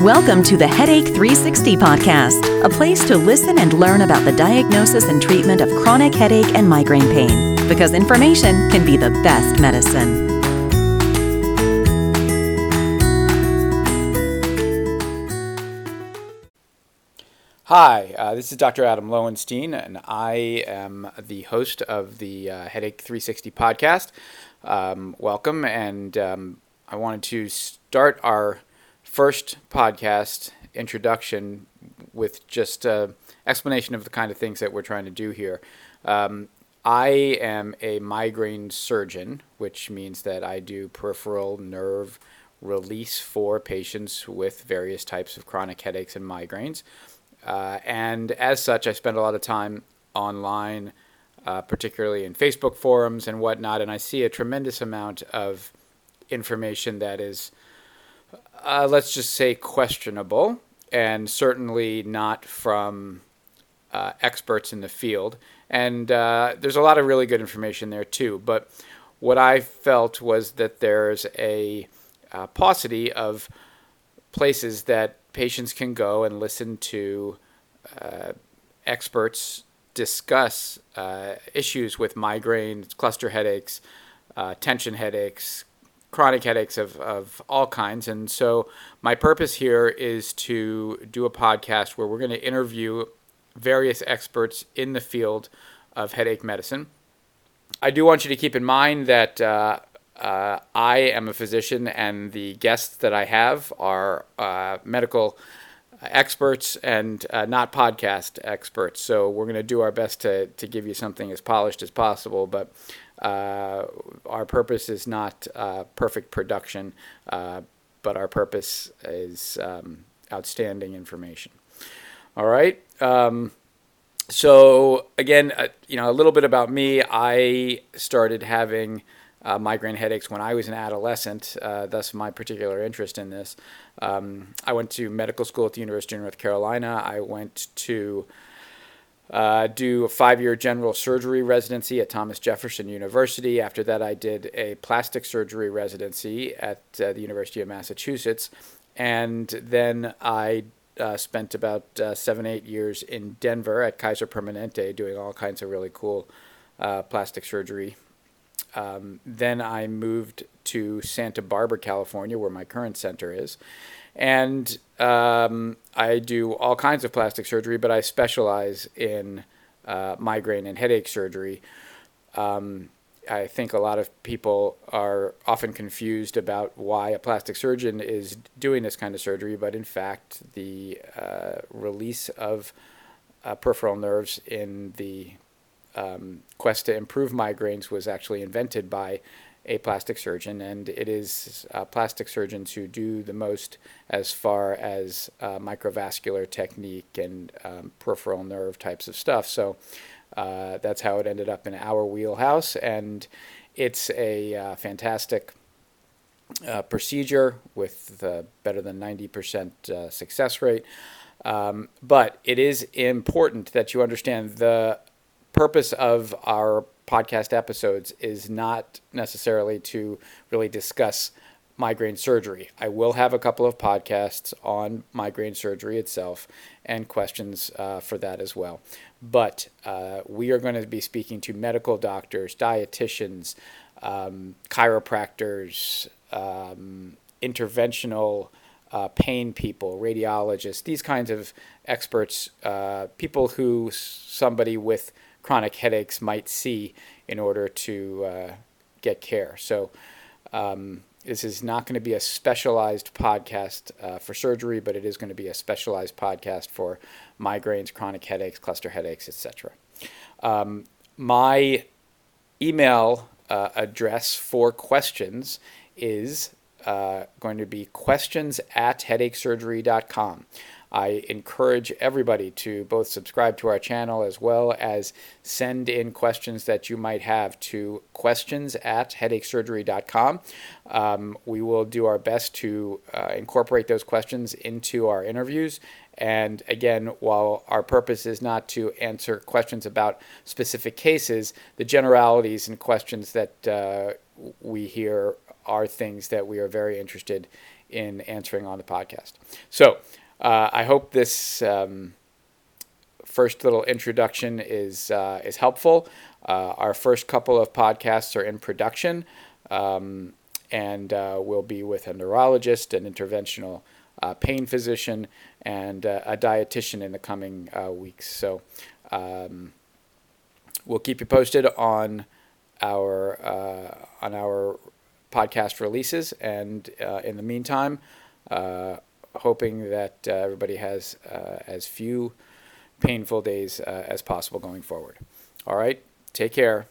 Welcome to the Headache 360 podcast, a place to listen and learn about the diagnosis and treatment of chronic headache and migraine pain, because information can be the best medicine. Hi, uh, this is Dr. Adam Lowenstein, and I am the host of the uh, Headache 360 podcast. Um, welcome, and um, I wanted to start our first podcast introduction with just an explanation of the kind of things that we're trying to do here. Um, I am a migraine surgeon, which means that I do peripheral nerve release for patients with various types of chronic headaches and migraines. Uh, and as such, I spend a lot of time online, uh, particularly in Facebook forums and whatnot, and I see a tremendous amount of information that is, uh, let's just say, questionable, and certainly not from uh, experts in the field. And uh, there's a lot of really good information there too. But what I felt was that there's a uh, paucity of places that patients can go and listen to uh, experts discuss uh, issues with migraines, cluster headaches, tension headaches, chronic headaches of, of all kinds. And so, my purpose here is to do a podcast where we're going to interview various experts in the field of headache medicine. I do want you to keep in mind that uh, uh, I am a physician, and the guests that I have are uh, medical experts and uh, not podcast experts. So we're going to do our best to, to give you something as polished as possible, but uh, our purpose is not uh, perfect production, uh, but our purpose is um, outstanding information. All right. Um, so again, uh, you know, a little bit about me. I started having uh, migraine headaches when I was an adolescent, uh, thus my particular interest in this. Um, I went to medical school at the University of North Carolina. I went to uh, do a five year general surgery residency at Thomas Jefferson University. After that, I did a plastic surgery residency at uh, the University of Massachusetts. And then I uh, spent about uh, seven, eight years in Denver at Kaiser Permanente doing all kinds of really cool plastic surgery um, then I moved to Santa Barbara, California, where my current center is. And um, I do all kinds of plastic surgery, but I specialize in uh, migraine and headache surgery. Um, I think a lot of people are often confused about why a plastic surgeon is doing this kind of surgery, but in fact, the uh, release of uh, peripheral nerves in the um, quest to improve migraines was actually invented by a plastic surgeon, and it is uh, plastic surgeons who do the most as far as uh, microvascular technique and um, peripheral nerve types of stuff. So uh, that's how it ended up in our wheelhouse, and it's a uh, fantastic uh, procedure with better than 90% uh, success rate. Um, but it is important that you understand the purpose of our podcast episodes is not necessarily to really discuss migraine surgery. I will have a couple of podcasts on migraine surgery itself and questions uh, for that as well. But uh, we are going to be speaking to medical doctors, dietitians, um, chiropractors, um, interventional uh, pain people, radiologists, these kinds of experts, uh, people who somebody with chronic headaches might see in order to uh, get care. So, um, this is not going to be a specialized podcast uh, for surgery, but it is going to be a specialized podcast for migraines, chronic headaches, cluster headaches, etc. Um, my email uh, address for questions is uh, going to be questions at headachesurgery.com. I encourage everybody to both subscribe to our channel as well as send in questions that you might have to questions at headachesurgery.com. Um, we will do our best to uh, incorporate those questions into our interviews. And again, while our purpose is not to answer questions about specific cases, the generalities and questions that uh, we hear are things that we are very interested in answering on the podcast. So uh, I hope this um, first little introduction is uh, is helpful. Uh, our first couple of podcasts are in production, um, and uh, we'll be with a neurologist, an interventional uh, pain physician, and uh, a dietitian in the coming weeks. So um, we'll keep you posted on our on our podcast releases, and in the meantime, uh, hoping that uh, everybody has uh, as few painful days uh, as possible going forward. All right, take care.